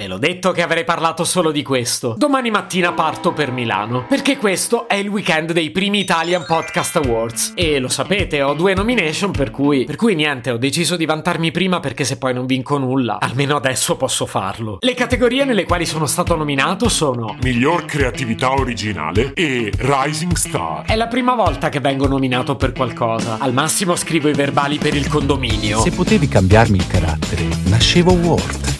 Ve l'ho detto che avrei parlato solo di questo. Domani mattina parto per Milano, perché questo è il weekend dei primi Italian Podcast Awards. E lo sapete, ho due nomination per cui... Per cui niente, ho deciso di vantarmi prima perché se poi non vinco nulla, almeno adesso posso farlo. Le categorie nelle quali sono stato nominato sono... Miglior creatività originale e Rising Star. È la prima volta che vengo nominato per qualcosa. Al massimo scrivo i verbali per il condominio. Se potevi cambiarmi il carattere, nascevo Ward.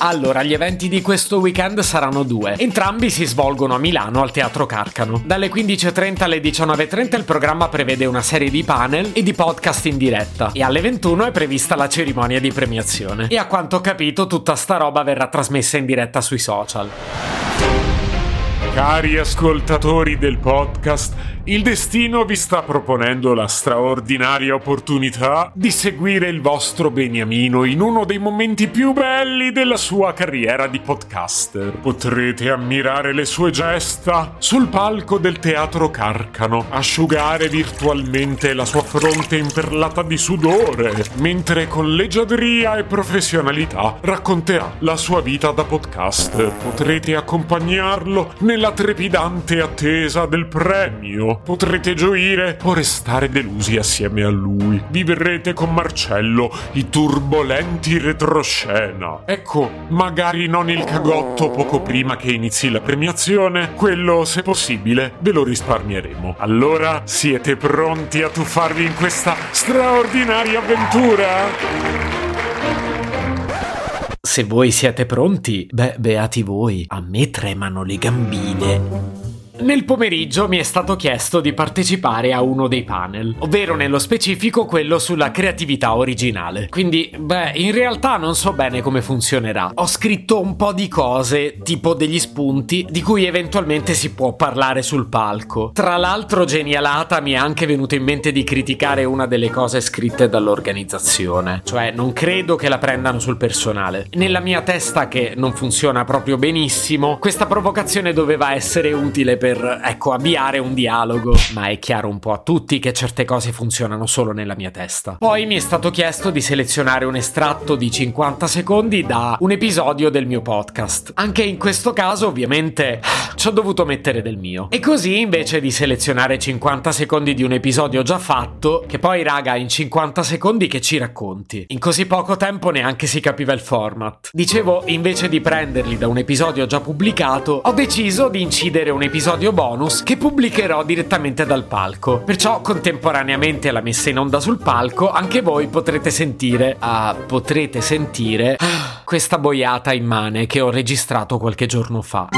Allora, gli eventi di questo weekend saranno due. Entrambi si svolgono a Milano al Teatro Carcano. Dalle 15.30 alle 19.30 il programma prevede una serie di panel e di podcast in diretta. E alle 21 è prevista la cerimonia di premiazione. E a quanto ho capito, tutta sta roba verrà trasmessa in diretta sui social. Cari ascoltatori del podcast, il destino vi sta proponendo la straordinaria opportunità di seguire il vostro Beniamino in uno dei momenti più belli della sua carriera di podcaster. Potrete ammirare le sue gesta sul palco del teatro Carcano, asciugare virtualmente la sua fronte imperlata di sudore, mentre con leggiadria e professionalità racconterà la sua vita da podcaster. Potrete accompagnarlo nella trepidante attesa del premio potrete gioire o restare delusi assieme a lui. Vivrete con Marcello i turbolenti retroscena. Ecco, magari non il cagotto poco prima che inizi la premiazione, quello se possibile ve lo risparmieremo. Allora siete pronti a tuffarvi in questa straordinaria avventura? Se voi siete pronti, beh, beati voi. A me tremano le gambine. Nel pomeriggio mi è stato chiesto di partecipare a uno dei panel, ovvero nello specifico quello sulla creatività originale. Quindi, beh, in realtà non so bene come funzionerà. Ho scritto un po' di cose, tipo degli spunti, di cui eventualmente si può parlare sul palco. Tra l'altro, genialata mi è anche venuto in mente di criticare una delle cose scritte dall'organizzazione. Cioè, non credo che la prendano sul personale. Nella mia testa, che non funziona proprio benissimo, questa provocazione doveva essere utile per per, ecco, avviare un dialogo, ma è chiaro un po' a tutti che certe cose funzionano solo nella mia testa. Poi mi è stato chiesto di selezionare un estratto di 50 secondi da un episodio del mio podcast. Anche in questo caso, ovviamente, ci ho dovuto mettere del mio. E così, invece di selezionare 50 secondi di un episodio già fatto, che poi, raga, in 50 secondi che ci racconti? In così poco tempo neanche si capiva il format. Dicevo, invece di prenderli da un episodio già pubblicato, ho deciso di incidere un episodio episodio bonus che pubblicherò direttamente dal palco. Perciò contemporaneamente alla messa in onda sul palco anche voi potrete sentire, ah, potrete sentire ah, questa boiata immane che ho registrato qualche giorno fa.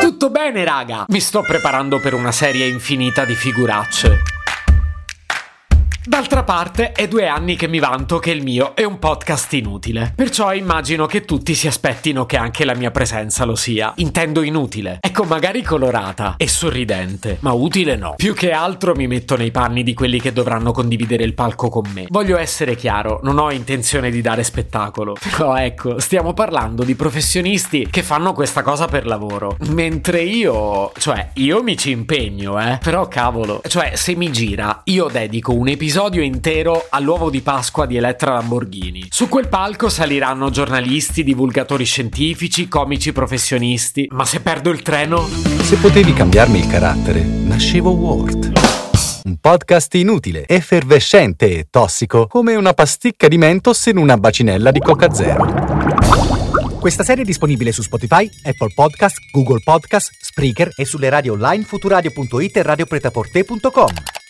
Tutto bene raga, mi sto preparando per una serie infinita di figuracce. D'altra parte, è due anni che mi vanto che il mio è un podcast inutile. Perciò immagino che tutti si aspettino che anche la mia presenza lo sia. Intendo inutile. Ecco, magari colorata e sorridente, ma utile no. Più che altro mi metto nei panni di quelli che dovranno condividere il palco con me. Voglio essere chiaro, non ho intenzione di dare spettacolo. Però ecco, stiamo parlando di professionisti che fanno questa cosa per lavoro. Mentre io, cioè, io mi ci impegno, eh. Però cavolo, cioè, se mi gira, io dedico un episodio episodio intero all'uovo di Pasqua di Elettra Lamborghini. Su quel palco saliranno giornalisti, divulgatori scientifici, comici professionisti. Ma se perdo il treno? Se potevi cambiarmi il carattere, nascevo Ward. Un podcast inutile, effervescente e tossico, come una pasticca di mentos in una bacinella di Coca Zero. Questa serie è disponibile su Spotify, Apple Podcast, Google Podcast, Spreaker e sulle radio online futuradio.it e radiopretaporte.com.